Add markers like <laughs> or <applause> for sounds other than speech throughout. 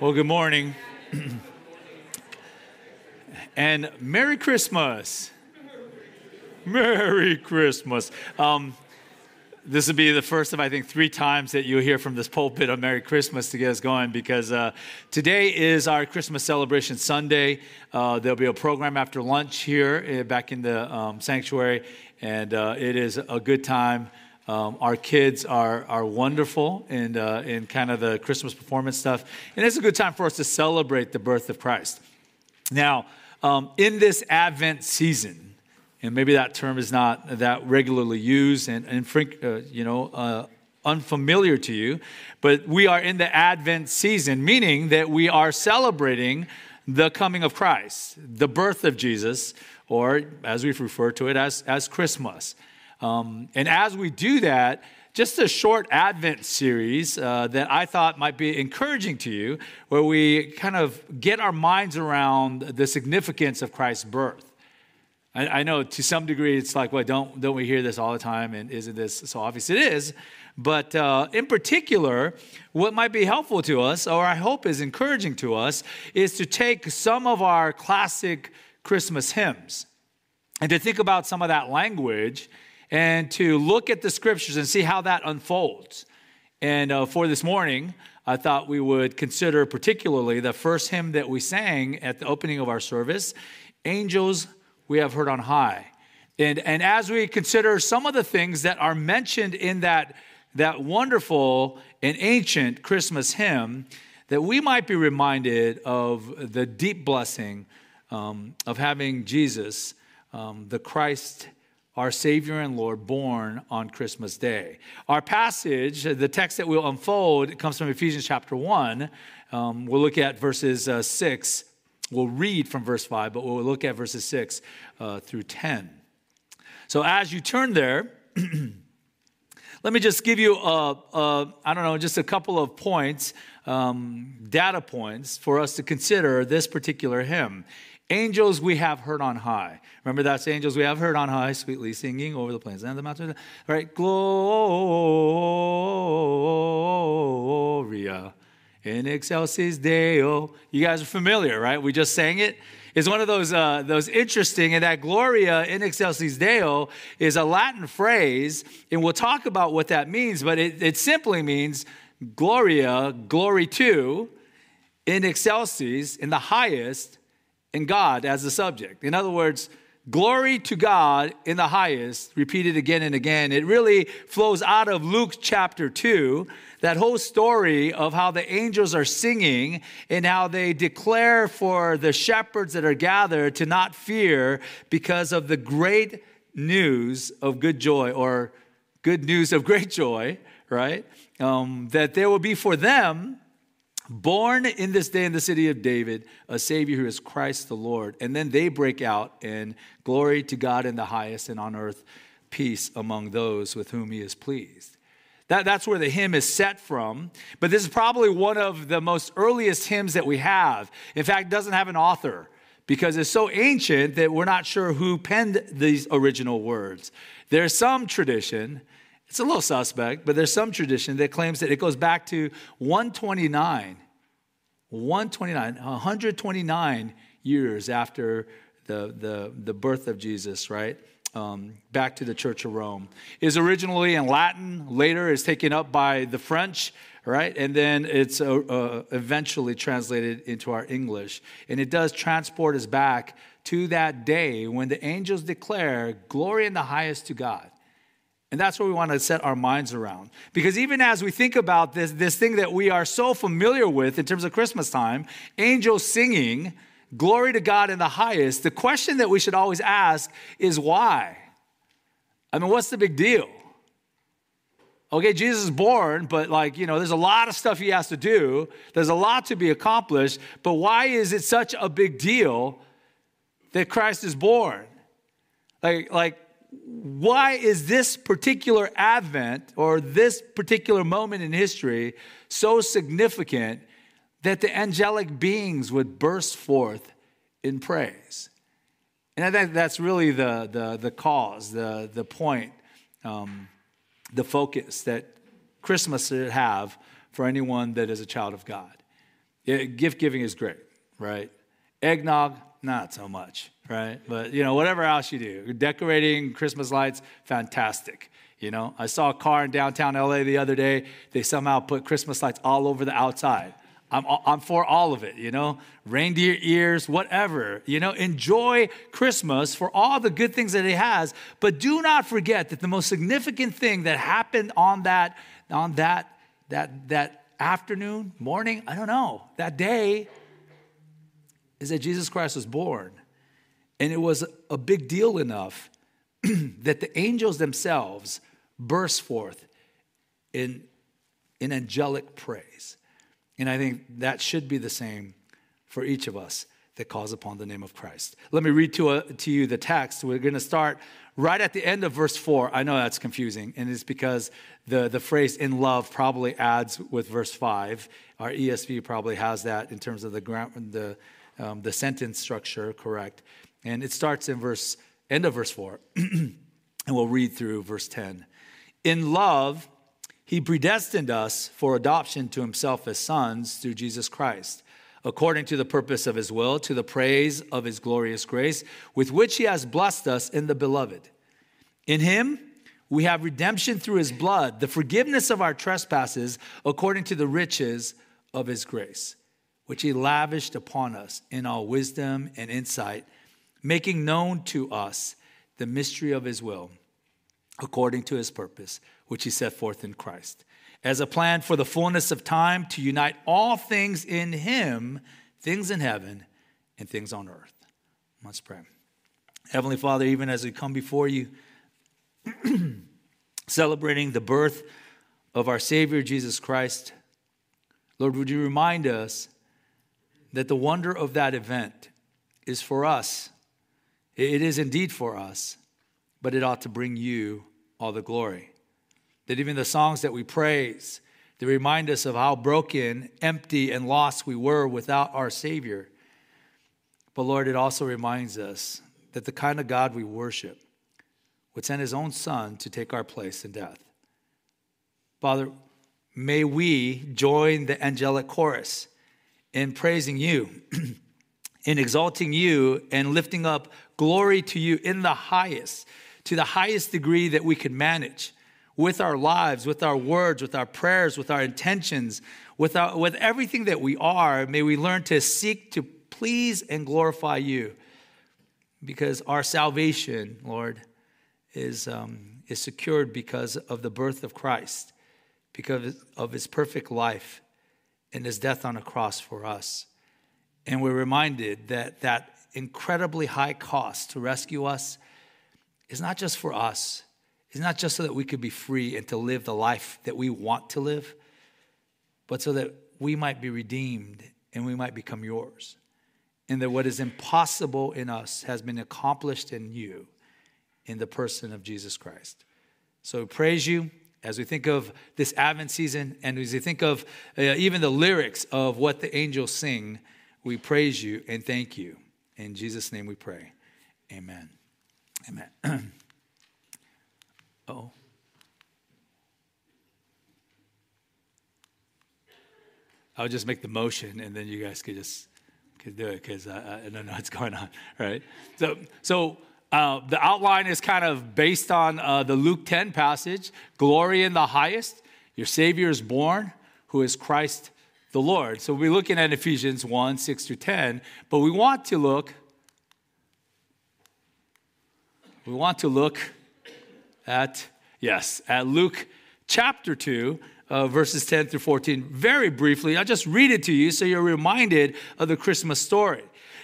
Well, good morning. <clears throat> and Merry Christmas. Merry Christmas. Um, this will be the first of, I think, three times that you'll hear from this pulpit on Merry Christmas to get us going because uh, today is our Christmas celebration Sunday. Uh, there'll be a program after lunch here uh, back in the um, sanctuary, and uh, it is a good time. Um, our kids are, are wonderful in, uh, in kind of the Christmas performance stuff, and it's a good time for us to celebrate the birth of Christ. Now, um, in this Advent season, and maybe that term is not that regularly used and, and uh, you know, uh, unfamiliar to you, but we are in the Advent season, meaning that we are celebrating the coming of Christ, the birth of Jesus, or as we refer to it as, as Christmas. Um, and as we do that, just a short Advent series uh, that I thought might be encouraging to you, where we kind of get our minds around the significance of Christ's birth. I, know to some degree it's like, well, don't, don't we hear this all the time? And isn't this so obvious? It is. But uh, in particular, what might be helpful to us, or I hope is encouraging to us, is to take some of our classic Christmas hymns and to think about some of that language and to look at the scriptures and see how that unfolds. And uh, for this morning, I thought we would consider particularly the first hymn that we sang at the opening of our service Angels we have heard on high. And, and as we consider some of the things that are mentioned in that, that wonderful and ancient Christmas hymn, that we might be reminded of the deep blessing um, of having Jesus, um, the Christ, our Savior and Lord, born on Christmas Day. Our passage, the text that we'll unfold, comes from Ephesians chapter 1. Um, we'll look at verses uh, 6 We'll read from verse 5, but we'll look at verses 6 uh, through 10. So as you turn there, <clears throat> let me just give you, a, a, I don't know, just a couple of points, um, data points for us to consider this particular hymn. Angels we have heard on high. Remember that's angels we have heard on high, sweetly singing over the plains and the mountains. All right, Gloria in excelsis Deo. You guys are familiar, right? We just sang it. It's one of those, uh, those interesting, and that Gloria in excelsis Deo is a Latin phrase, and we'll talk about what that means, but it, it simply means Gloria, glory to, in excelsis, in the highest, in God as the subject. In other words, glory to God in the highest, repeated again and again. It really flows out of Luke chapter 2 that whole story of how the angels are singing and how they declare for the shepherds that are gathered to not fear because of the great news of good joy or good news of great joy, right? Um, that there will be for them born in this day in the city of David a Savior who is Christ the Lord. And then they break out in glory to God in the highest and on earth peace among those with whom he is pleased. That, that's where the hymn is set from. But this is probably one of the most earliest hymns that we have. In fact, doesn't have an author because it's so ancient that we're not sure who penned these original words. There's some tradition, it's a little suspect, but there's some tradition that claims that it goes back to 129. 129, 129 years after the, the, the birth of Jesus, right? um, back to the Church of Rome. Is originally in Latin, later is taken up by the French, right? And then it's uh, uh, eventually translated into our English. And it does transport us back to that day when the angels declare glory in the highest to God. And that's what we want to set our minds around. Because even as we think about this, this thing that we are so familiar with in terms of Christmas time, angels singing, glory to God in the highest, the question that we should always ask is why? I mean, what's the big deal? Okay, Jesus is born, but like, you know, there's a lot of stuff he has to do. There's a lot to be accomplished, but why is it such a big deal that Christ is born? Like, like, why is this particular advent or this particular moment in history so significant that the angelic beings would burst forth in praise. And I think that's really the, the, the cause, the, the point, um, the focus that Christmas should have for anyone that is a child of God. Gift giving is great, right? Eggnog, not so much, right? But you know, whatever else you do, decorating Christmas lights, fantastic. You know, I saw a car in downtown LA the other day. They somehow put Christmas lights all over the outside. I'm, I'm for all of it, you know, reindeer ears, whatever. You know, enjoy Christmas for all the good things that it has, but do not forget that the most significant thing that happened on that, on that, that, that afternoon, morning, I don't know, that day, is that Jesus Christ was born. And it was a big deal enough <clears throat> that the angels themselves burst forth in, in angelic praise. And I think that should be the same for each of us that calls upon the name of Christ. Let me read to, uh, to you the text. We're going to start right at the end of verse 4. I know that's confusing, and it's because the, the phrase in love probably adds with verse 5. Our ESV probably has that in terms of the, the, um, the sentence structure correct. And it starts in verse end of verse 4. <clears throat> and we'll read through verse 10. In love, he predestined us for adoption to himself as sons through Jesus Christ, according to the purpose of his will, to the praise of his glorious grace, with which he has blessed us in the beloved. In him, we have redemption through his blood, the forgiveness of our trespasses, according to the riches of his grace, which he lavished upon us in all wisdom and insight, making known to us the mystery of his will, according to his purpose which he set forth in Christ, as a plan for the fullness of time to unite all things in him, things in heaven and things on earth. Let's pray. Heavenly Father, even as we come before you, <clears throat> celebrating the birth of our Savior Jesus Christ, Lord, would you remind us that the wonder of that event is for us? It is indeed for us, but it ought to bring you all the glory that even the songs that we praise, they remind us of how broken, empty, and lost we were without our Savior. But Lord, it also reminds us that the kind of God we worship would send His own Son to take our place in death. Father, may we join the angelic chorus in praising you, <clears throat> in exalting you, and lifting up glory to you in the highest, to the highest degree that we can manage with our lives, with our words, with our prayers, with our intentions, with, our, with everything that we are. May we learn to seek to please and glorify you because our salvation, Lord, is, um, is secured because of the birth of Christ, because of his perfect life and his death on a cross for us. And we're reminded that that incredibly high cost to rescue us is not just for us it's not just so that we could be free and to live the life that we want to live, but so that we might be redeemed and we might become yours. And that what is impossible in us has been accomplished in you in the person of Jesus Christ. So we praise you as we think of this Advent season and as we think of uh, even the lyrics of what the angels sing, we praise you and thank you. In Jesus' name we pray. Amen. Amen. <clears throat> Oh. I'll just make the motion and then you guys could just could do it because I, I, don't know what's going on, <laughs> right? So, so uh, the outline is kind of based on uh, the Luke 10 passage glory in the highest, your Savior is born, who is Christ the Lord. So we're looking at Ephesians 1 6 through 10, but we want to look. We want to look at, yes, at Luke chapter 2, uh, verses 10 through 14. Very briefly, I'll just read it to you so you're reminded of the Christmas story.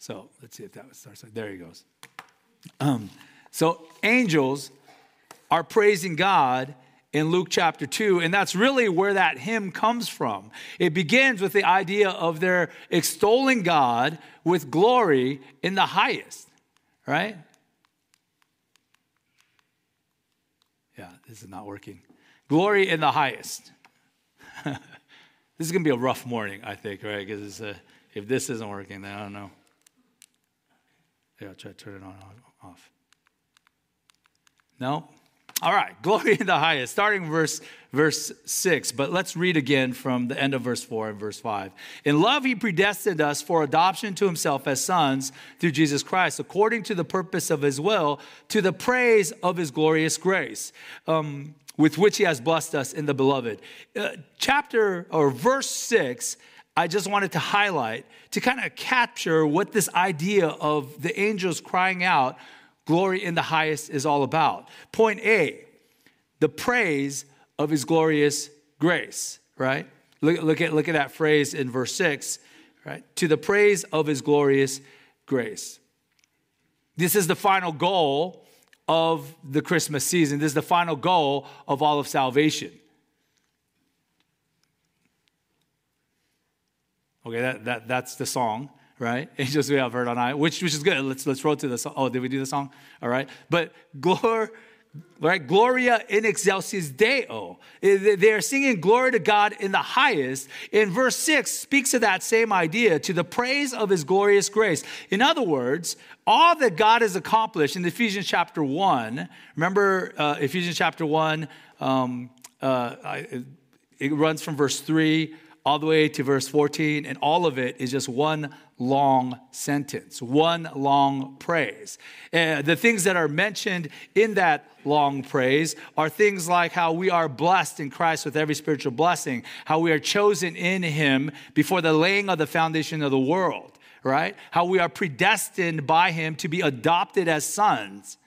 So let's see if that starts. There he goes. Um, so angels are praising God in Luke chapter 2, and that's really where that hymn comes from. It begins with the idea of their extolling God with glory in the highest, right? Yeah, this is not working. Glory in the highest. <laughs> this is going to be a rough morning, I think, right? Because uh, if this isn't working, then I don't know. Yeah, try to turn it on off. No? All right, <laughs> glory in the highest, starting verse verse 6, but let's read again from the end of verse 4 and verse 5. In love he predestined us for adoption to himself as sons through Jesus Christ, according to the purpose of his will, to the praise of his glorious grace. Um, with which he has blessed us in the beloved. Uh, chapter or verse 6 I just wanted to highlight to kind of capture what this idea of the angels crying out glory in the highest is all about. Point A, the praise of his glorious grace, right? Look, look, at, look at that phrase in verse 6, right? To the praise of his glorious grace. This is the final goal of the Christmas season. This is the final goal of all of salvation. Okay, that, that, that's the song right? <laughs> Angels we have heard on high, which, which is good. Let's, let's roll to the song. Oh, did we do the song? All right. But glor, right? Gloria in excelsis Deo. They're singing glory to God in the highest. In verse 6 speaks of that same idea to the praise of his glorious grace. In other words, all that God has accomplished in Ephesians chapter 1, remember uh, Ephesians chapter 1, um, uh, it runs from verse 3 all the way to verse 14, and all of it is just one long sentence, one long praise. Uh, the things that are mentioned in that long praise are things like how we are blessed in Christ with every spiritual blessing, how we are chosen in Him before the laying of the foundation of the world, right? How we are predestined by Him to be adopted as sons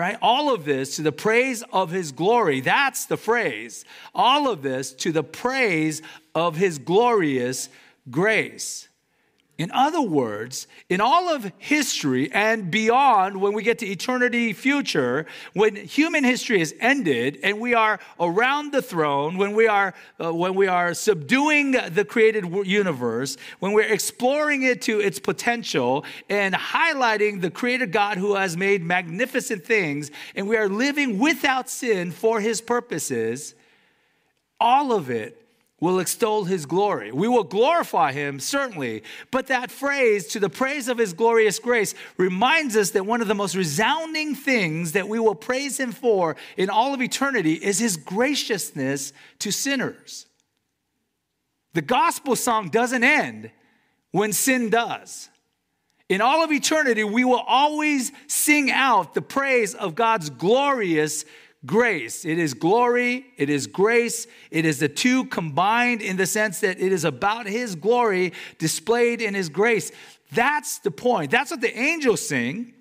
right? All of this to the praise of his glory. That's the phrase. All of this to the praise of his glorious grace. In other words, in all of history and beyond, when we get to eternity future, when human history has ended and we are around the throne, when we are, uh, when we are subduing the created universe, when we're exploring it to its potential and highlighting the created God who has made magnificent things, and we are living without sin for his purposes, all of it will extol his glory. We will glorify him, certainly, but that phrase, to the praise of his glorious grace, reminds us that one of the most resounding things that we will praise him for in all of eternity is his graciousness to sinners. The gospel song doesn't end when sin does. In all of eternity, we will always sing out the praise of God's glorious grace. It is glory, it is grace, it is the two combined in the sense that it is about His glory displayed in His grace. That's the point. That's what the angels sing.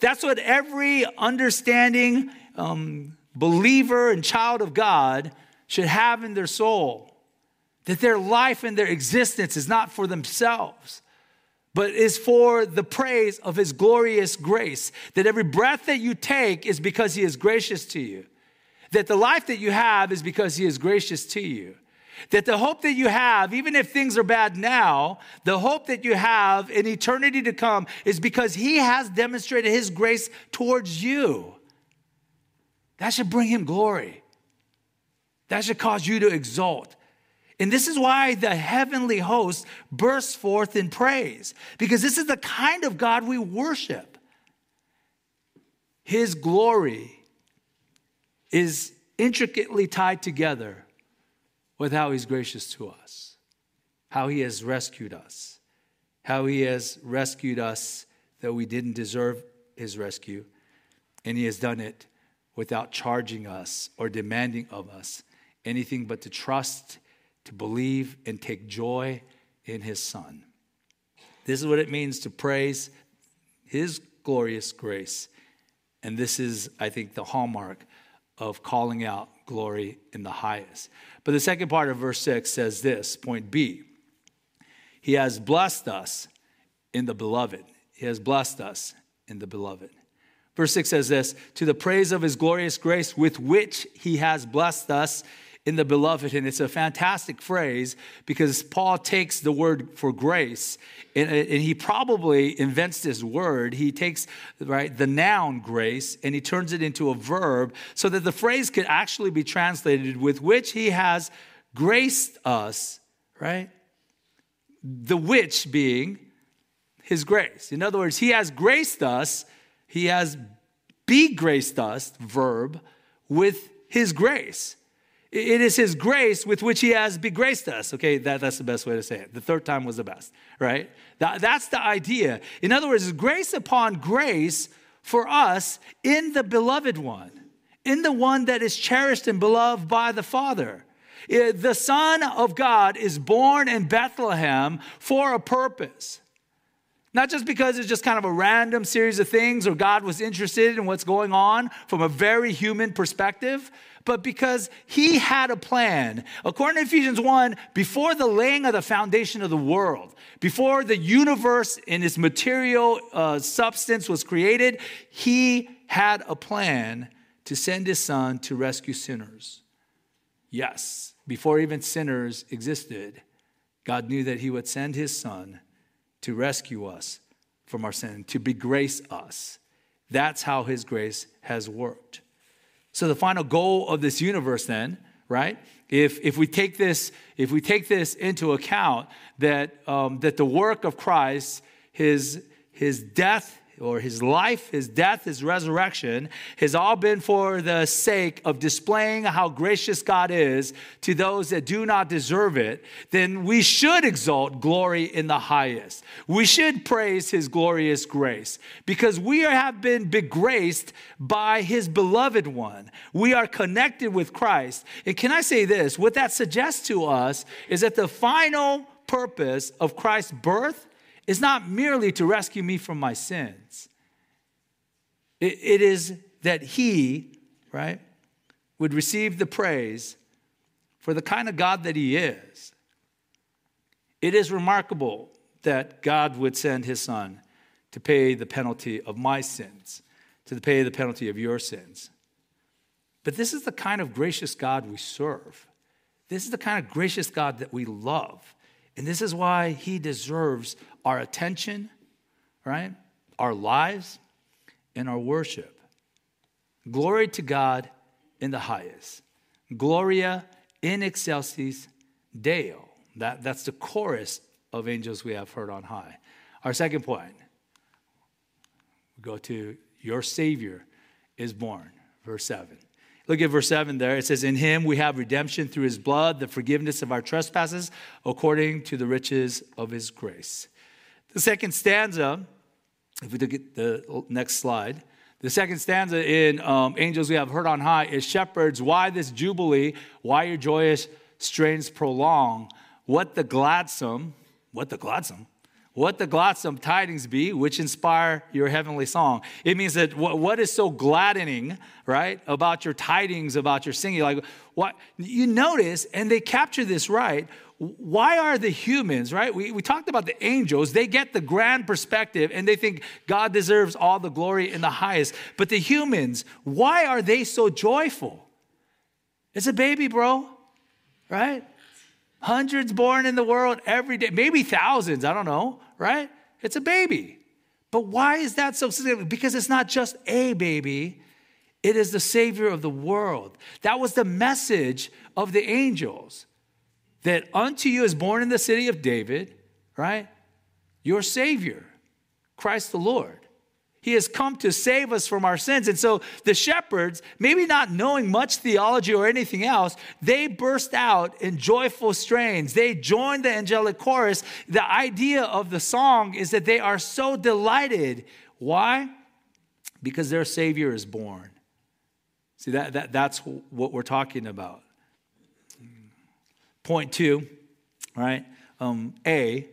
That's what every understanding um, believer and child of God should have in their soul. That their life and their existence is not for themselves, but is for the praise of his glorious grace. That every breath that you take is because he is gracious to you. That the life that you have is because he is gracious to you. That the hope that you have, even if things are bad now, the hope that you have in eternity to come is because he has demonstrated his grace towards you. That should bring him glory. That should cause you to exult. And this is why the heavenly host bursts forth in praise, because this is the kind of God we worship. His glory is intricately tied together with how He's gracious to us, how He has rescued us, how He has rescued us that we didn't deserve His rescue, and He has done it without charging us or demanding of us anything but to trust to believe and take joy in his Son. This is what it means to praise his glorious grace. And this is, I think, the hallmark of calling out glory in the highest. But the second part of verse 6 says this point B He has blessed us in the beloved. He has blessed us in the beloved. Verse 6 says this To the praise of his glorious grace with which he has blessed us in the beloved. And it's a fantastic phrase because Paul takes the word for grace and, and, he probably invents this word. He takes right the noun grace and he turns it into a verb so that the phrase could actually be translated with which he has graced us, right? The which being his grace. In other words, he has graced us, he has be graced us, verb, with his grace. It is his grace with which he has begraced us. Okay, that, that's the best way to say it. The third time was the best, right? That, that's the idea. In other words, grace upon grace for us in the beloved one, in the one that is cherished and beloved by the Father. Eh, the Son of God is born in Bethlehem for a purpose. Not just because it's just kind of a random series of things or God was interested in what's going on from a very human perspective, but because he had a plan. According to Ephesians 1, before the laying of the foundation of the world, before the universe in its material uh, substance was created, he had a plan to send his son to rescue sinners. Yes, before even sinners existed, God knew that he would send his son to rescue us from our sin, to begrace us. That's how his grace has worked. So the final goal of this universe then, right? If, if we take this if we take this into account that um, that the work of Christ, his his death, or his life, his death, his resurrection has all been for the sake of displaying how gracious God is to those that do not deserve it, then we should exalt glory in the highest. We should praise his glorious grace because we have been begraced by his beloved one. We are connected with Christ. And can I say this? What that suggests to us is that the final purpose of Christ's birth is not merely to rescue me from my sins, it, it is that He, right, would receive the praise for the kind of God that He is. It is remarkable that God would send His Son to pay the penalty of my sins, to pay the penalty of your sins. But this is the kind of gracious God we serve. This is the kind of gracious God that we love. And this is why he deserves our attention, right? Our lives and our worship. Glory to God in the highest. Gloria in excelsis Deo. That, that's the chorus of angels we have heard on high. Our second point, we go to your Savior is born, verse 7. Look at verse 7 there. It says, In him we have redemption through his blood, the forgiveness of our trespasses, according to the riches of his grace. The second stanza, if we look at the next slide, the second stanza in um, Angels We Have Heard on High is Shepherds, why this jubilee? Why your joyous strains prolong? What the gladsome, what the gladsome? What the gladsome tidings be, which inspire your heavenly song. It means that what, what is so gladdening, right, about your tidings, about your singing? Like, what you notice, and they capture this right. Why are the humans, right? We, we talked about the angels, they get the grand perspective and they think God deserves all the glory in the highest. But the humans, why are they so joyful? It's a baby, bro, right? Hundreds born in the world every day, maybe thousands, I don't know right? It's a baby. But why is that so significant? Because it's not just a baby, it is the Savior of the world. That was the message of the angels that unto you is born in the city of David, right? Your Savior, Christ the Lord. He has come to save us from our sins. And so the shepherds, maybe not knowing much theology or anything else, they burst out in joyful strains. They joined the angelic chorus. The idea of the song is that they are so delighted. Why? Because their Savior is born. See, that, that, that's what we're talking about. Point two, right? Um, A,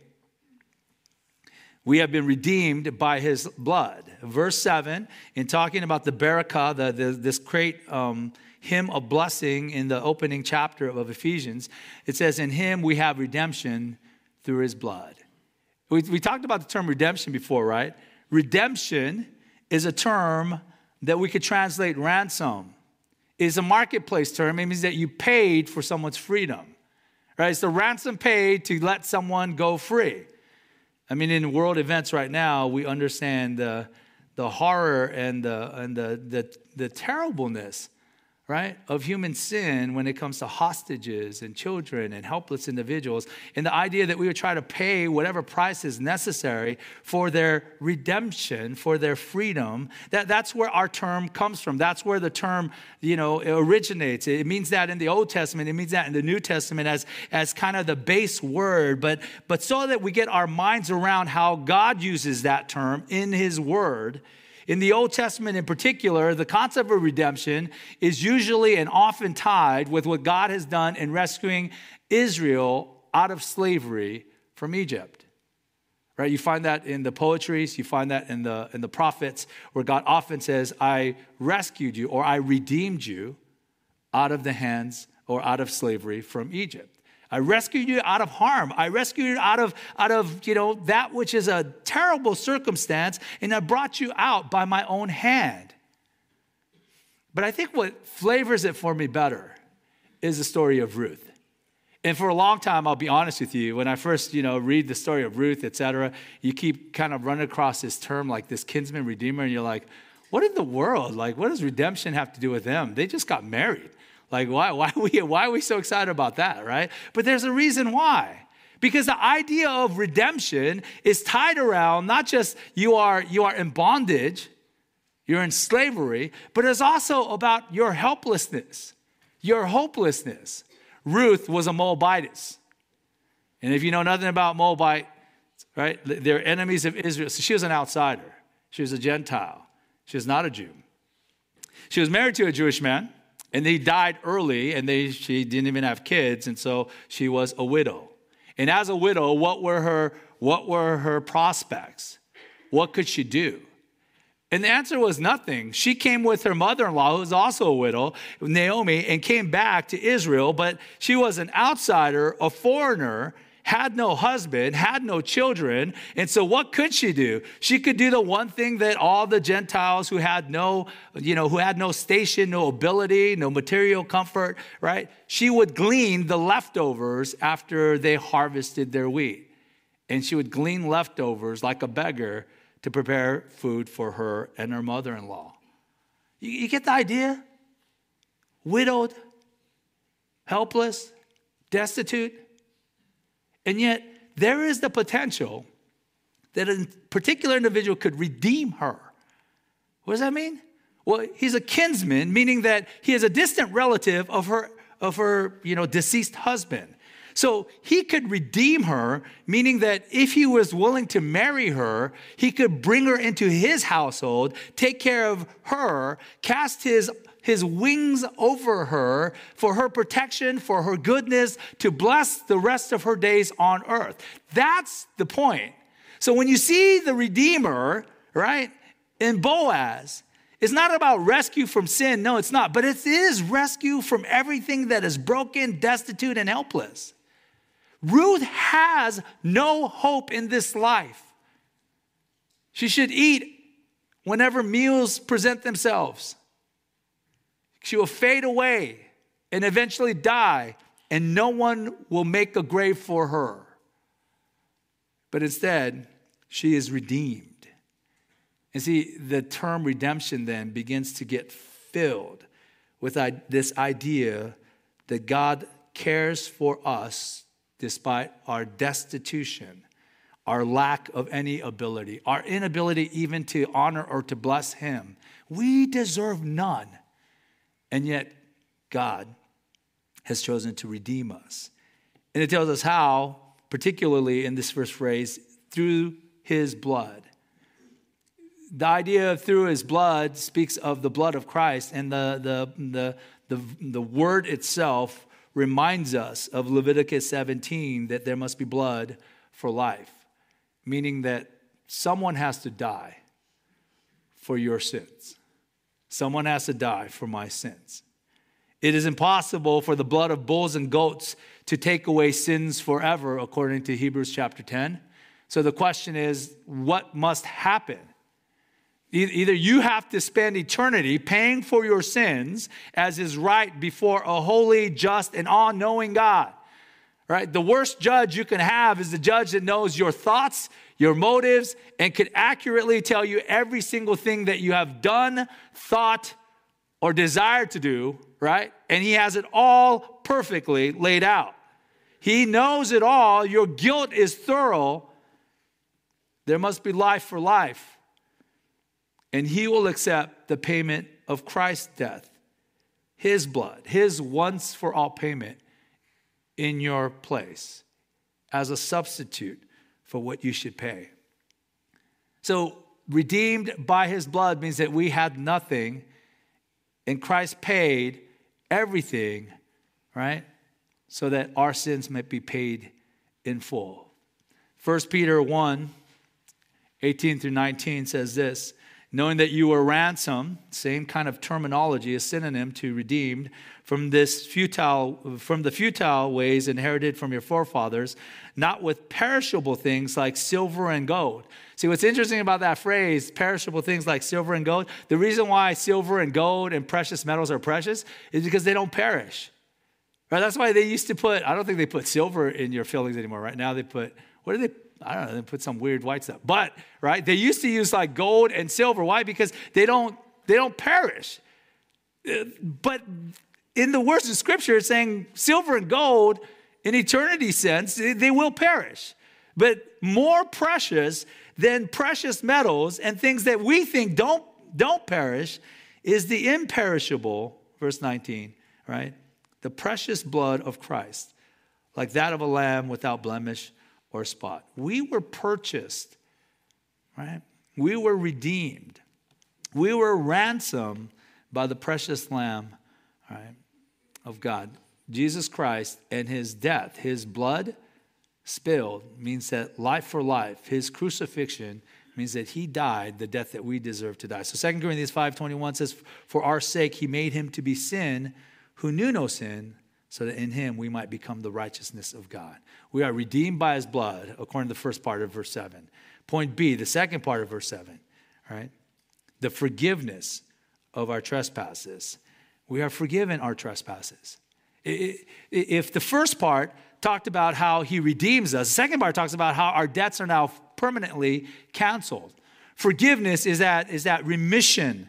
we have been redeemed by his blood. Verse 7, in talking about the barakah, the, the, this great um, hymn of blessing in the opening chapter of Ephesians, it says, In him we have redemption through his blood. We, we talked about the term redemption before, right? Redemption is a term that we could translate ransom is a marketplace term. It means that you paid for someone's freedom, right? It's the ransom paid to let someone go free. I mean, in world events right now, we understand the, the horror and, the, and the, the, the terribleness right, of human sin when it comes to hostages and children and helpless individuals, and the idea that we would try to pay whatever price is necessary for their redemption, for their freedom, that, that's where our term comes from. That's where the term, you know, originates. It means that in the Old Testament, it means that in the New Testament as, as kind of the base word, but, but so that we get our minds around how God uses that term in his word, in the Old Testament, in particular, the concept of redemption is usually and often tied with what God has done in rescuing Israel out of slavery from Egypt. Right? You find that in the poetries, you find that in the, in the prophets, where God often says, I rescued you or I redeemed you out of the hands or out of slavery from Egypt. I rescued you out of harm. I rescued you out of, out of, you know, that which is a terrible circumstance, and I brought you out by my own hand. But I think what flavors it for me better is the story of Ruth. And for a long time, I'll be honest with you, when I first, you know, read the story of Ruth, etc., you keep kind of running across this term like this kinsman redeemer, and you're like, what in the world? Like, what does redemption have to do with them? They just got married. Like, why, why, are we, why are we so excited about that, right? But there's a reason why. Because the idea of redemption is tied around not just you are, you are in bondage, you're in slavery, but it's also about your helplessness, your hopelessness. Ruth was a Moabitess. And if you know nothing about Moabite, right, they're enemies of Israel. So she was an outsider. She was a Gentile. She was not a Jew. She was married to a Jewish man. And he died early, and they, she didn't even have kids, and so she was a widow. And as a widow, what were her, what were her prospects? What could she do? And the answer was nothing. She came with her mother in law, who was also a widow, Naomi, and came back to Israel, but she was an outsider, a foreigner, had no husband, had no children. And so what could she do? She could do the one thing that all the Gentiles who had no, you know, who had no station, no ability, no material comfort, right? She would glean the leftovers after they harvested their wheat. And she would glean leftovers like a beggar to prepare food for her and her mother in law. You, you get the idea? Widowed, helpless, destitute and yet, there is the potential that a particular individual could redeem her. What does that mean? Well, he's a kinsman, meaning that he is a distant relative of her, of her you know, deceased husband. So he could redeem her, meaning that if he was willing to marry her, he could bring her into his household, take care of her, cast his his wings over her for her protection, for her goodness, to bless the rest of her days on earth. That's the point. So when you see the Redeemer, right, in Boaz, it's not about rescue from sin. No, it's not. But it is rescue from everything that is broken, destitute, and helpless. Ruth has no hope in this life. She should eat whenever meals present themselves. She will fade away and eventually die, and no one will make a grave for her. But instead, she is redeemed. And see, the term redemption then begins to get filled with this idea that God cares for us despite our destitution, our lack of any ability, our inability even to honor or to bless Him. We deserve none. And yet, God has chosen to redeem us. And it tells us how, particularly in this first phrase, through his blood. The idea of through his blood speaks of the blood of Christ, and the, the, the, the, the word itself reminds us of Leviticus 17 that there must be blood for life, meaning that someone has to die for your sins. Someone has to die for my sins. It is impossible for the blood of bulls and goats to take away sins forever, according to Hebrews chapter 10. So the question is, what must happen? Either you have to spend eternity paying for your sins as is right before a holy, just, and all knowing God. Right? The worst judge you can have is the judge that knows your thoughts, your motives, and could accurately tell you every single thing that you have done, thought, or desired to do, right? And he has it all perfectly laid out. He knows it all. Your guilt is thorough. There must be life for life and he will accept the payment of Christ's death, his blood, his once for all payment in your place as a substitute for what you should pay. So, redeemed by his blood means that we had nothing, and Christ paid everything, right? So that our sins might be paid in full. 1 Peter 1 18 through 19 says this knowing that you were ransomed, same kind of terminology, a synonym to redeemed, from this futile, from the futile ways inherited from your forefathers, not with perishable things like silver and gold. See, what's interesting about that phrase, perishable things like silver and gold, the reason why silver and gold and precious metals are precious is because they don't perish. Right? That's why they used to put, I don't think they put silver in your fillings anymore. Right now they put, what do they I don't know, they put some weird white stuff. But, right, they used to use like gold and silver. Why? Because they don't, they don't perish. But in the words of scripture, it's saying silver and gold, in eternity sense, they will perish. But more precious than precious metals and things that we think don't, don't perish is the imperishable, verse 19, right? The precious blood of Christ, like that of a lamb without blemish or spot. We were purchased, right? We were redeemed. We were ransomed by the precious Lamb, right, of God. Jesus Christ and his death, his blood spilled means that life for life, his crucifixion means that he died the death that we deserve to die. So 2 Corinthians 5:21 says for our sake he made him to be sin who knew no sin so that in him we might become the righteousness of God. We are redeemed by his blood, according to the first part of verse 7. Point B, the second part of verse 7, right? The forgiveness of our trespasses. We are forgiven our trespasses. If the first part talked about how he redeems us, the second part talks about how our debts are now permanently canceled. Forgiveness is that, is that remission,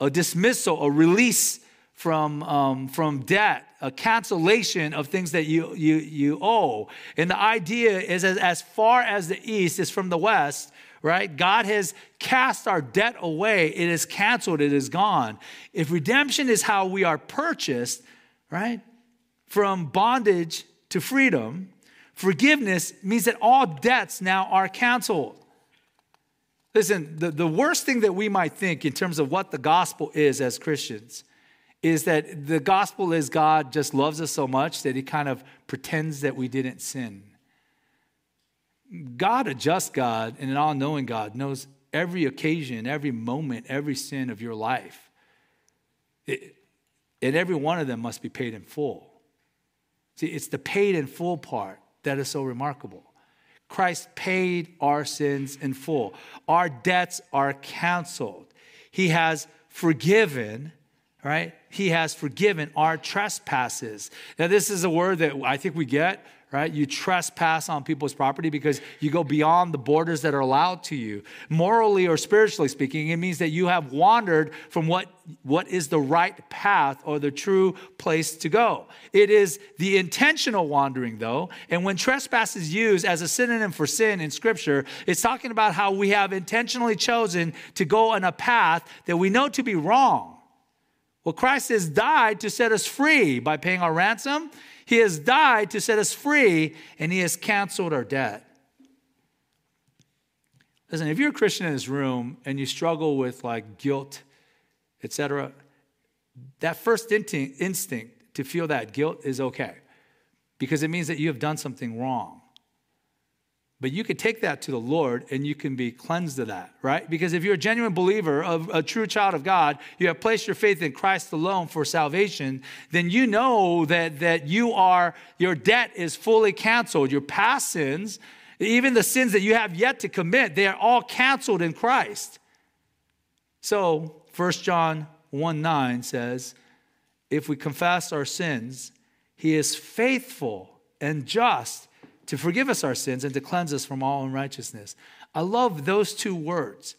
a dismissal, a release from, um, from debt, a cancellation of things that you, you, you owe. And the idea is as, as far as the east is from the west, right? God has cast our debt away. It is canceled, it is gone. If redemption is how we are purchased, right, from bondage to freedom, forgiveness means that all debts now are canceled. Listen, the, the worst thing that we might think in terms of what the gospel is as Christians is that the gospel is God just loves us so much that he kind of pretends that we didn't sin. God, a just God and an all knowing God, knows every occasion, every moment, every sin of your life. It, and every one of them must be paid in full. See, it's the paid in full part that is so remarkable. Christ paid our sins in full. Our debts are canceled. He has forgiven right? He has forgiven our trespasses. Now, this is a word that I think we get, right? You trespass on people's property because you go beyond the borders that are allowed to you. Morally or spiritually speaking, it means that you have wandered from what, what is the right path or the true place to go. It is the intentional wandering, though. And when trespass is used as a synonym for sin in Scripture, it's talking about how we have intentionally chosen to go on a path that we know to be wrong well, Christ has died to set us free by paying our ransom. He has died to set us free, and He has canceled our debt. Listen, if you're a Christian in this room and you struggle with like guilt, etc., that first instinct to feel that guilt is okay because it means that you have done something wrong. But you could take that to the Lord and you can be cleansed of that, right? Because if you're a genuine believer, of a true child of God, you have placed your faith in Christ alone for salvation, then you know that, that you are, your debt is fully canceled. Your past sins, even the sins that you have yet to commit, they are all canceled in Christ. So, 1 John 1 9 says, If we confess our sins, he is faithful and just to forgive us our sins and to cleanse us from all unrighteousness. I love those two words.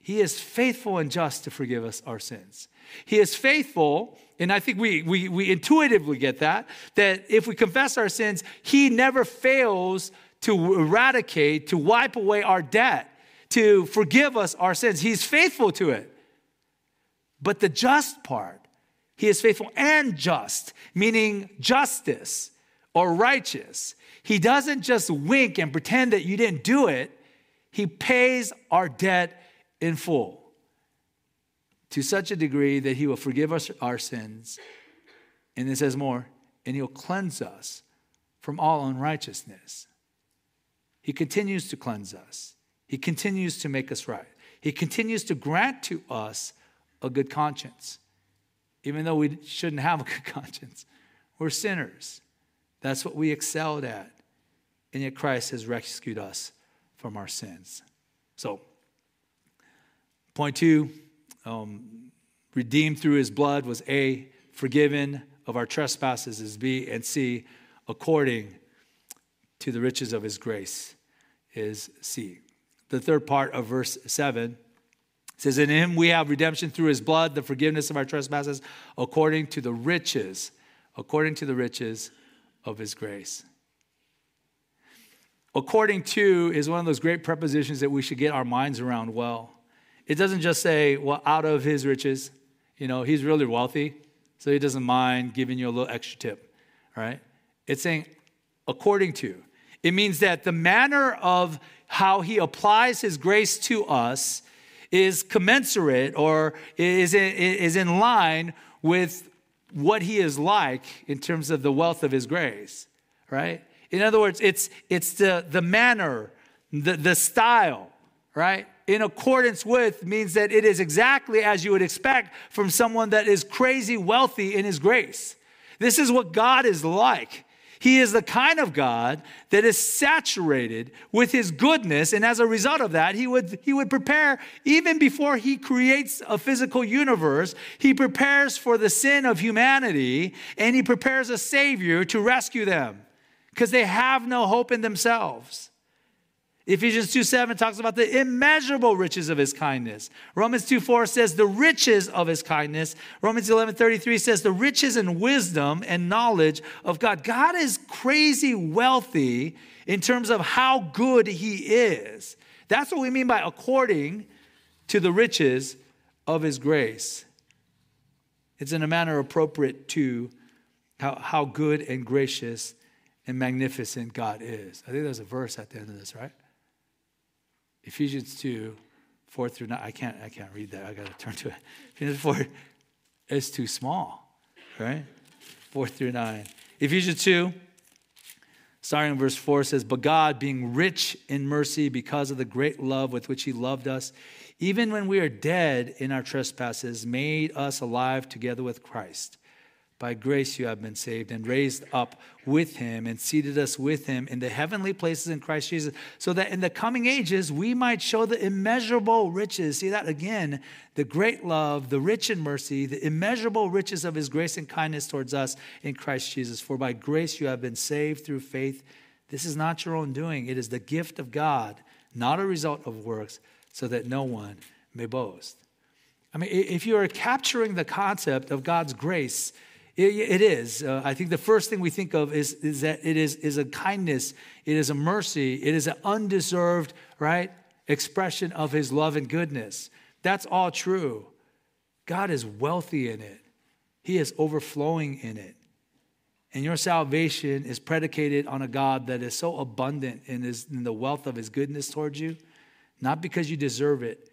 He is faithful and just to forgive us our sins. He is faithful, and I think we, we, we intuitively get that, that if we confess our sins, He never fails to eradicate, to wipe away our debt, to forgive us our sins. He's faithful to it. But the just part, He is faithful and just, meaning justice or righteous. He doesn't just wink and pretend that you didn't do it, He pays our debt in full to such a degree that He will forgive us our sins. And it says more, and He'll cleanse us from all unrighteousness. He continues to cleanse us, He continues to make us right. He continues to grant to us a good conscience, even though we shouldn't have a good <laughs> conscience. We're sinners. That's what we excelled at. And yet Christ has rescued us from our sins. So, point two um, redeemed through his blood was A, forgiven of our trespasses is B, and C, according to the riches of his grace is C. The third part of verse 7 says, In him we have redemption through his blood, the forgiveness of our trespasses, according to the riches, according to the riches of his grace. According to is one of those great prepositions that we should get our minds around well. It doesn't just say, well, out of his riches. You know, he's really wealthy, so he doesn't mind giving you a little extra tip, right? It's saying, according to. It means that the manner of how he applies his grace to us is commensurate or is in, is in line with what he is like in terms of the wealth of his grace, right? In other words, it's, it's the, the manner, the, the style, right? In accordance with means that it is exactly as you would expect from someone that is crazy wealthy in his grace. This is what God is like. He is the kind of God that is saturated with his goodness. And as a result of that, he would, he would prepare, even before he creates a physical universe, he prepares for the sin of humanity and he prepares a savior to rescue them because they have no hope in themselves. Ephesians 2 7 talks about the immeasurable riches of his kindness. Romans 2 4 says the riches of his kindness. Romans 11 33 says the riches and wisdom and knowledge of God. God is crazy wealthy in terms of how good he is. That's what we mean by according to the riches of his grace. It's in a manner appropriate to how, how good and gracious and magnificent God is. I think there's a verse at the end of this, right? Ephesians 2, 4 through 9. I can't, I can't read that. I got to turn to it. <laughs> Ephesians 4 is too small, right? 4 through 9. Ephesians 2, starting in verse 4, says, But God, being rich in mercy because of the great love with which He loved us, even when we are dead in our trespasses, made us alive together with Christ. By grace you have been saved and raised up with him and seated us with him in the heavenly places in Christ Jesus, so that in the coming ages we might show the immeasurable riches. See that again, the great love, the rich in mercy, the immeasurable riches of his grace and kindness towards us in Christ Jesus. For by grace you have been saved through faith. This is not your own doing, it is the gift of God, not a result of works, so that no one may boast. I mean, if you are capturing the concept of God's grace, it is. Uh, I think the first thing we think of is, is that it is, is a kindness, it is a mercy, it is an undeserved, right, expression of his love and goodness. That's all true. God is wealthy in it, he is overflowing in it. And your salvation is predicated on a God that is so abundant in, his, in the wealth of his goodness towards you, not because you deserve it,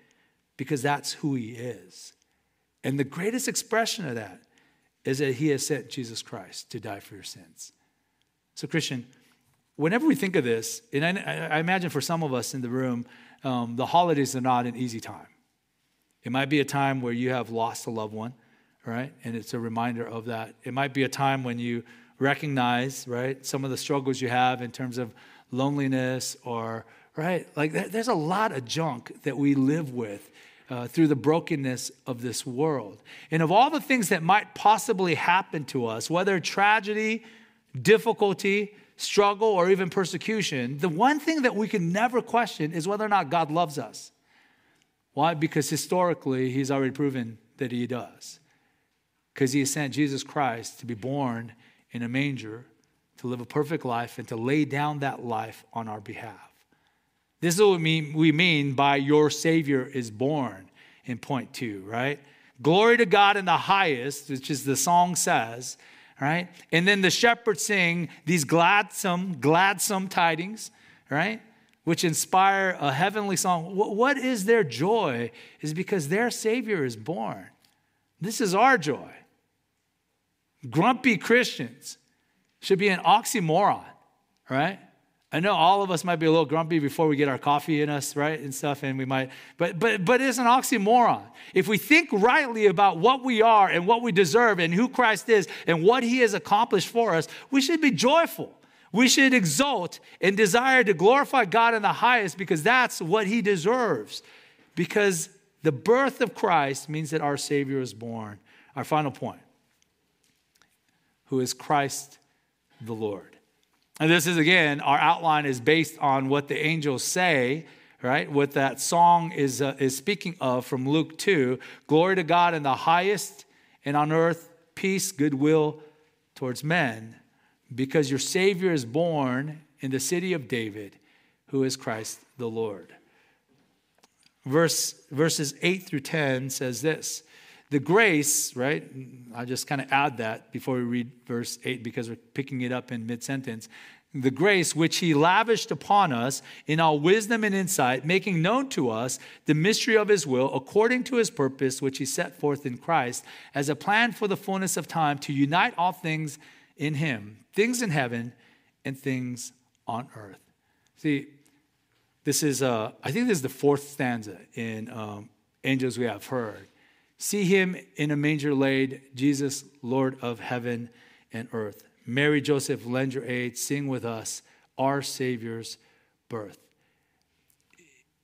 because that's who he is. And the greatest expression of that is that he has sent Jesus Christ to die for your sins. So, Christian, whenever we think of this, and I, I imagine for some of us in the room, um, the holidays are not an easy time. It might be a time where you have lost a loved one, right? And it's a reminder of that. It might be a time when you recognize, right, some of the struggles you have in terms of loneliness or, right, like there's a lot of junk that we live with uh, through the brokenness of this world. And of all the things that might possibly happen to us, whether tragedy, difficulty, struggle, or even persecution, the one thing that we can never question is whether or not God loves us. Why? Because historically, He's already proven that He does. Because He sent Jesus Christ to be born in a manger, to live a perfect life, and to lay down that life on our behalf. This is what we mean by your Savior is born in point two, right? Glory to God in the highest, which is the song says, right? And then the shepherds sing these gladsome, gladsome tidings, right? Which inspire a heavenly song. What is their joy? Is because their Savior is born. This is our joy. Grumpy Christians should be an oxymoron, right? I know all of us might be a little grumpy before we get our coffee in us, right, and stuff, and we might, but but but it's an oxymoron. If we think rightly about what we are and what we deserve and who Christ is and what He has accomplished for us, we should be joyful. We should exult and desire to glorify God in the highest because that's what He deserves. Because the birth of Christ means that our Savior is born. Our final point who is Christ the Lord. And this is again, our outline is based on what the angels say, right? What that song is, uh, is speaking of from Luke 2 Glory to God in the highest, and on earth, peace, goodwill towards men, because your Savior is born in the city of David, who is Christ the Lord. Verse, verses 8 through 10 says this the grace, right? I'll just kind of add that before we read verse 8 because we're picking it up in mid sentence. The grace which he lavished upon us in all wisdom and insight, making known to us the mystery of his will according to his purpose, which he set forth in Christ as a plan for the fullness of time to unite all things in him, things in heaven and things on earth. See, this is, uh, I think this is the fourth stanza in um, Angels We Have Heard. See him in a manger laid, Jesus, Lord of heaven and earth. Mary, Joseph, lend your aid, sing with us our Savior's birth.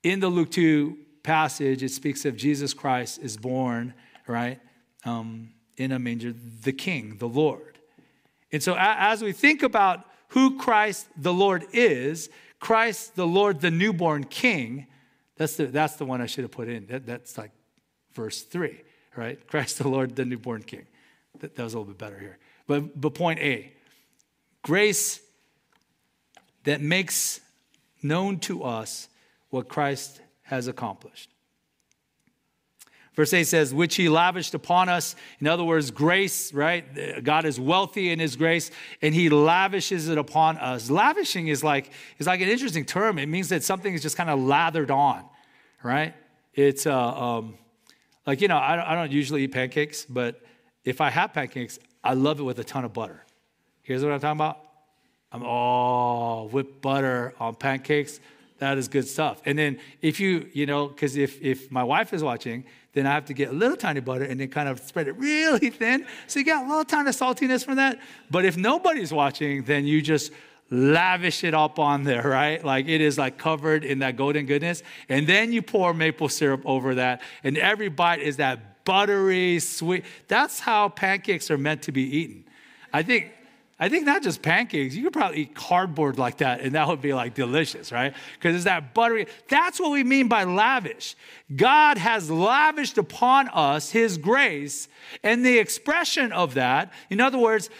In the Luke 2 passage, it speaks of Jesus Christ is born, right, um, in a manger, the King, the Lord. And so as we think about who Christ the Lord is, Christ the Lord, the newborn King, that's the, that's the one I should have put in. That, that's like verse 3, right? <laughs> Christ the Lord, the newborn king. That, that was a little bit better here. But, but point A grace that makes known to us what Christ has accomplished. Verse 8 says, which he lavished upon us. In other words, grace, right? God is wealthy in his grace and he lavishes it upon us. Lavishing is like, is like an interesting term. It means that something is just kind of lathered on, right? It's, uh, um, like, you know, I don't, I don't usually eat pancakes, but if I have pancakes, I love it with a ton of butter. Here's what I'm talking about. I'm oh, whipped butter on pancakes. That is good stuff. And then if you, you know, because if if my wife is watching, then I have to get a little tiny butter and then kind of spread it really thin. So you got a little tiny saltiness from that. But if nobody's watching, then you just lavish it up on there, right? Like it is like covered in that golden goodness. And then you pour maple syrup over that, and every bite is that buttery, sweet. That's how pancakes are meant to be eaten. I think I think not just pancakes, you could probably eat cardboard like that and that would be like delicious, right? Because it's that buttery. That's what we mean by lavish. God has lavished upon us his grace and the expression of that, in other words,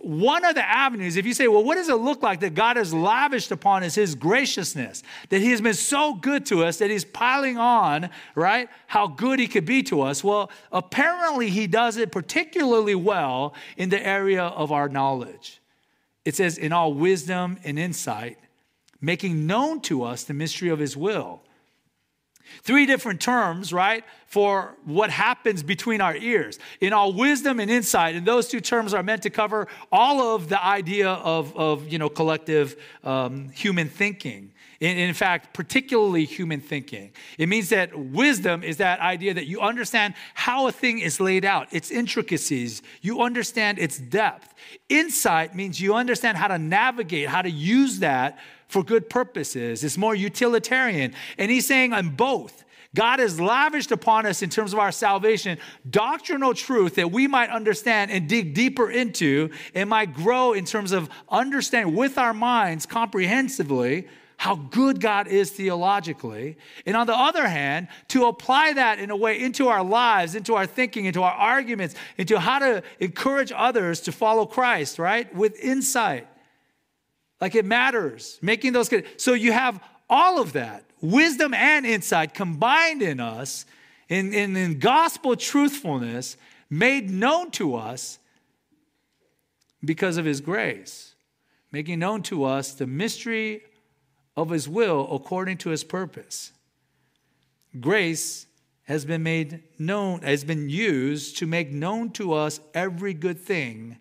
one of the avenues, if you say, well, what does it look like that God has lavished upon us his graciousness, that he has been so good to us, that he's piling on, right, how good he could be to us? Well, apparently he does it particularly well in the area of our knowledge. It says, in all wisdom and insight, making known to us the mystery of his will Three different terms, right, for what happens between our ears. In all wisdom and insight, and those two terms are meant to cover all of the idea of, of you know, collective um, human thinking. In, fact, particularly human thinking. It means that wisdom is that idea that you understand how a thing is laid out, its intricacies, you understand its depth. Insight means you understand how to navigate, how to use that for good purposes. It's more utilitarian. And he's saying on both. God has lavished upon us in terms of our salvation doctrinal truth that we might understand and dig deeper into and might grow in terms of understanding with our minds comprehensively how good God is theologically. And on the other hand, to apply that in a way into our lives, into our thinking, into our arguments, into how to encourage others to follow Christ, right? With insight. Like it matters, making those. So you have all of that wisdom and insight combined in us in, in, in gospel truthfulness made known to us because of his grace, making known to us the mystery of his will according to his purpose. Grace has been made known, has been used to make known to us every good thing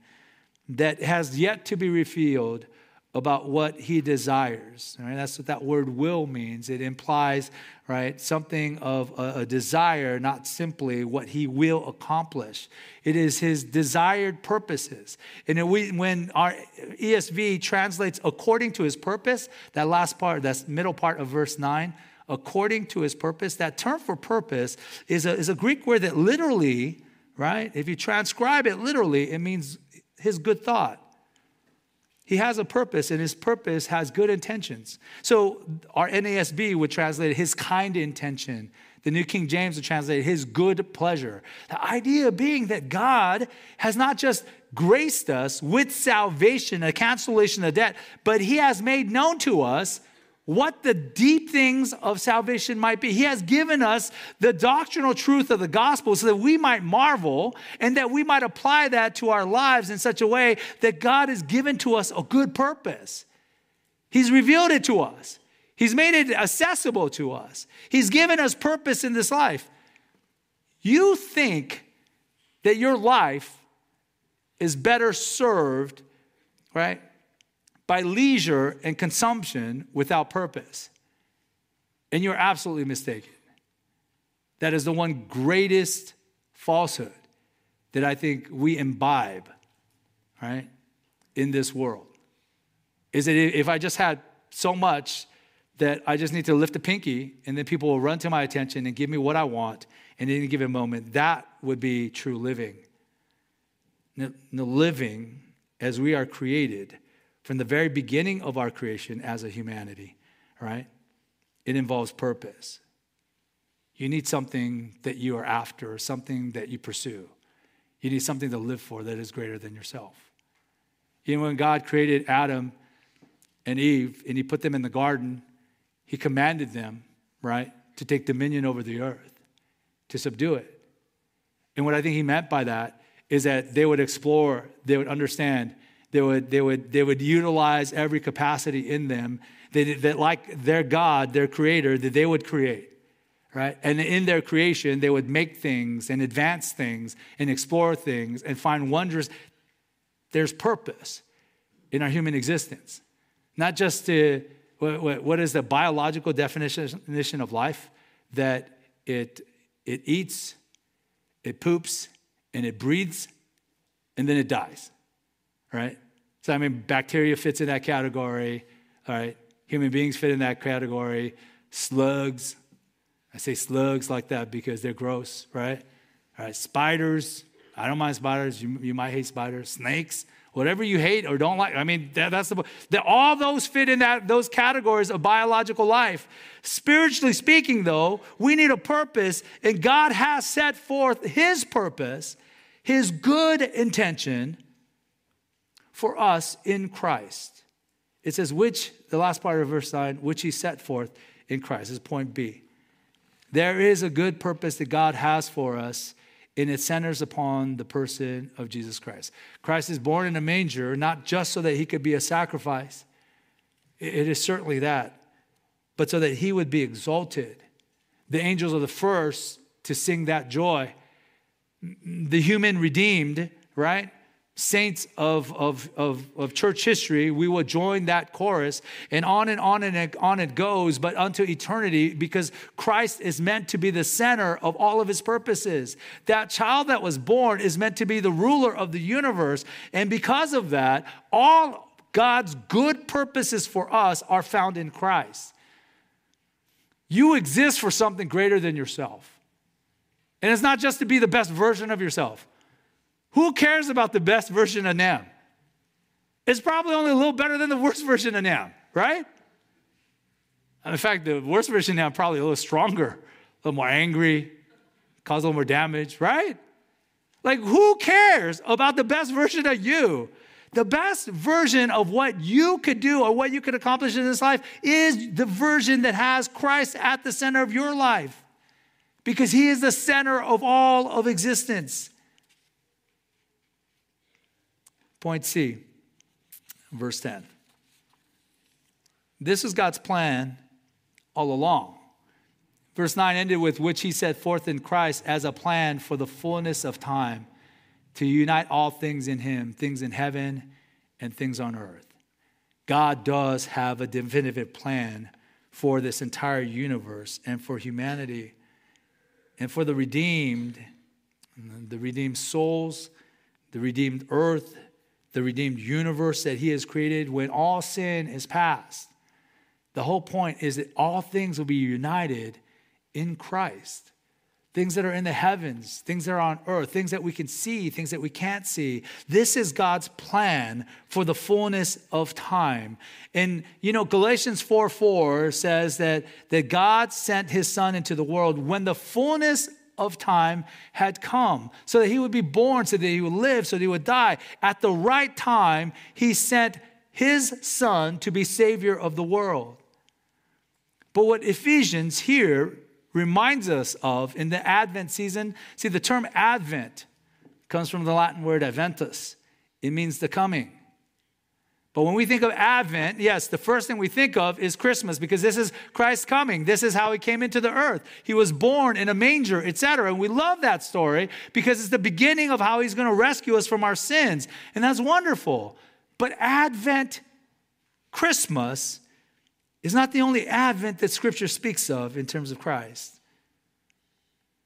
that has yet to be revealed about what he desires. Right? That's what that word will means. It implies, right, something of a, a, desire, not simply what he will accomplish. It is his desired purposes. And we, when our ESV translates according to his purpose, that last part, that middle part of verse 9, according to his purpose, that term for purpose is a, is a Greek word that literally, right, if you transcribe it literally, it means his good thought he has a purpose, and his purpose has good intentions. So our NASB would translate his kind intention. The New King James would translate his good pleasure. The idea being that God has not just graced us with salvation, a cancellation of debt, but he has made known to us what the deep things of salvation might be. He has given us the doctrinal truth of the gospel so that we might marvel and that we might apply that to our lives in such a way that God has given to us a good purpose. He's revealed it to us, He's made it accessible to us, He's given us purpose in this life. You think that your life is better served, right? By leisure and consumption without purpose. And you're absolutely mistaken. That is the one greatest falsehood that I think we imbibe, right, in this world. Is that if I just had so much that I just need to lift a pinky and then people will run to my attention and give me what I want in any given moment, that would be true living. The living as we are created from the very beginning of our creation as a humanity, right? It involves purpose. You need something that you are after, something that you pursue. You need something to live for that is greater than yourself. Even when God created Adam and Eve and he put them in the garden, he commanded them, right, to take dominion over the earth, to subdue it. And what I think he meant by that is that they would explore, they would understand, they would, they would, they would utilize every capacity in them that, that, like their God, their creator, that they would create, right? And in their creation, they would make things and advance things and explore things and find wonders. There's purpose in our human existence, not just to, what, what is the biological definition of life? That it, it eats, it poops, and it breathes, and then it dies right? So, I mean, bacteria fits in that category, all right? Human beings fit in that category. Slugs, I say slugs like that because they're gross, right? All right, spiders, I don't mind spiders. You, you might hate spiders. Snakes, whatever you hate or don't like. I mean, that, that's the that all those fit in that those categories of biological life. Spiritually speaking, though, we need a purpose, and God has set forth His purpose, His good intention for us in Christ. It says, which, the last part of verse 9, which he set forth in Christ. This is point B. There is a good purpose that God has for us, and it centers upon the person of Jesus Christ. Christ is born in a manger, not just so that he could be a sacrifice, it is certainly that, but so that he would be exalted. The angels are the first to sing that joy. The human redeemed, right? Saints of, of, of, of, church history, we will join that chorus, and on and on and on it goes, but unto eternity, because Christ is meant to be the center of all of his purposes. That child that was born is meant to be the ruler of the universe, and because of that, all God's good purposes for us are found in Christ. You exist for something greater than yourself. And it's not just to be the best version of yourself. Who cares about the best version of Nam? It's probably only a little better than the worst version of Nam, right? And In fact, the worst version of Nam probably a little stronger, a little more angry, cause a little more damage, right? Like, who cares about the best version of you? The best version of what you could do or what you could accomplish in this life is the version that has Christ at the center of your life because he is the center of all of existence. Point C, verse 10. This is God's plan all along. Verse 9 ended with which he set forth in Christ as a plan for the fullness of time to unite all things in him, things in heaven and things on earth. God does have a definitive plan for this entire universe and for humanity and for the redeemed, the redeemed souls, the redeemed earth, the redeemed universe that he has created when all sin is past. The whole point is that all things will be united in Christ. Things that are in the heavens, things that are on earth, things that we can see, things that we can't see. This is God's plan for the fullness of time. And, you know, Galatians 4 4 says that, that God sent his son into the world when the fullness of time had come, so that he would be born, so that he would live, so that he would die. At the right time, he sent his son to be savior of the world. But what Ephesians here reminds us of in the Advent season. See, the term Advent comes from the Latin word adventus, it means the coming. But when we think of Advent, yes, the first thing we think of is Christmas because this is Christ coming. This is how he came into the earth. He was born in a manger, etc. And we love that story because it's the beginning of how he's going to rescue us from our sins. And that's wonderful. But Advent, Christmas, is not the only advent that scripture speaks of in terms of Christ.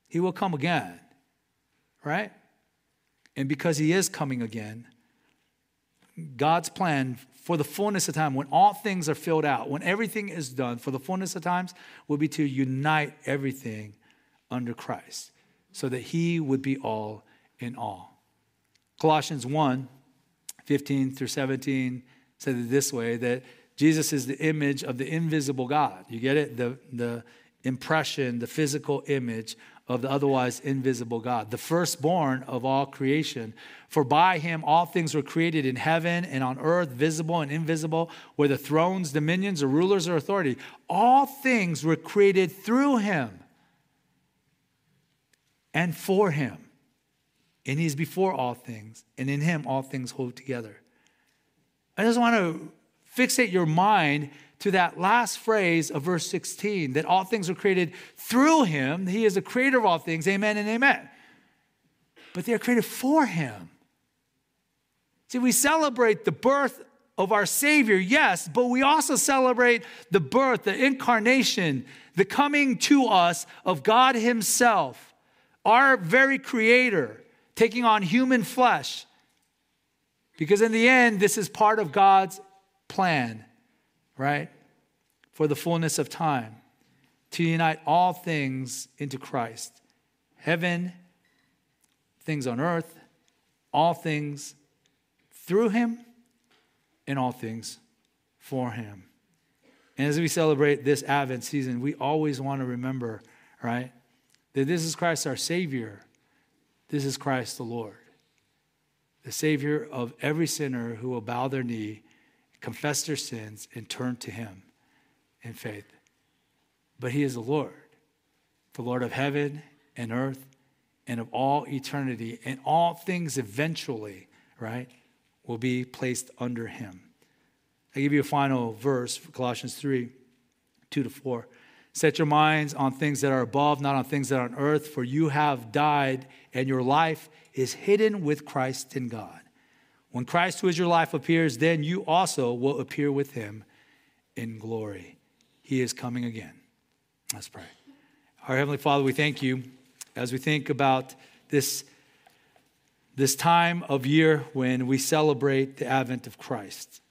He will come again, right? And because he is coming again, God's plan for the fullness of time, when all things are filled out, when everything is done, for the fullness of times, will be to unite everything under Christ so that he would be all in all. Colossians 1 15 through 17 said it this way that Jesus is the image of the invisible God. You get it? The, the impression, the physical image of the otherwise invisible God, the firstborn of all creation. For by him all things were created in heaven and on earth, visible and invisible, whether thrones, dominions, or rulers or authority. All things were created through him and for him. And he is before all things, and in him all things hold together. I just want to fixate your mind to that last phrase of verse 16 that all things were created through him. He is the creator of all things. Amen and amen. But they are created for him. See, we celebrate the birth of our Savior, yes, but we also celebrate the birth, the incarnation, the coming to us of God Himself, our very Creator, taking on human flesh. Because in the end, this is part of God's plan, right? For the fullness of time, to unite all things into Christ heaven, things on earth, all things through him, and all things for him. And as we celebrate this Advent season, we always want to remember, right, that this is Christ our Savior. This is Christ the Lord, the Savior of every sinner who will bow their knee confess their sins, and turn to Him in faith. But He is the Lord, the Lord of heaven and earth and of all eternity, and all things eventually, right, will be placed under Him. I give you a final verse Colossians 3 2 to 4. Set your minds on things that are above, not on things that are on earth, for you have died, and your life is hidden with Christ in God. When Christ, who is your life, appears, then you also will appear with him in glory. He is coming again. Let's pray. Our Heavenly Father, we thank you as we think about this, this time of year when we celebrate the advent of Christ.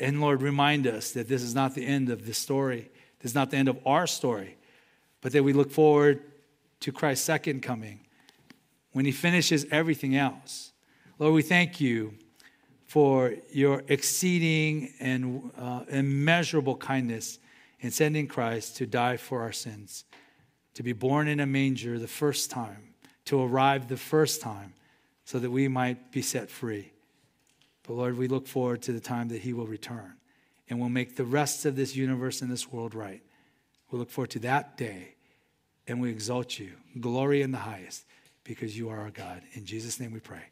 And Lord, remind us that this is not the end of this story. This is not the end of our story, but that we look forward to Christ's second coming when he finishes everything else. Lord, we thank you for your exceeding and uh, immeasurable kindness in sending Christ to die for our sins, to be born in a manger the first time, to arrive the first time, so that we might be set free. But Lord, we look forward to the time that he will return and will make the rest of this universe and this world right. We look forward to that day and we exalt you. Glory in the highest because you are our God. In Jesus' name we pray.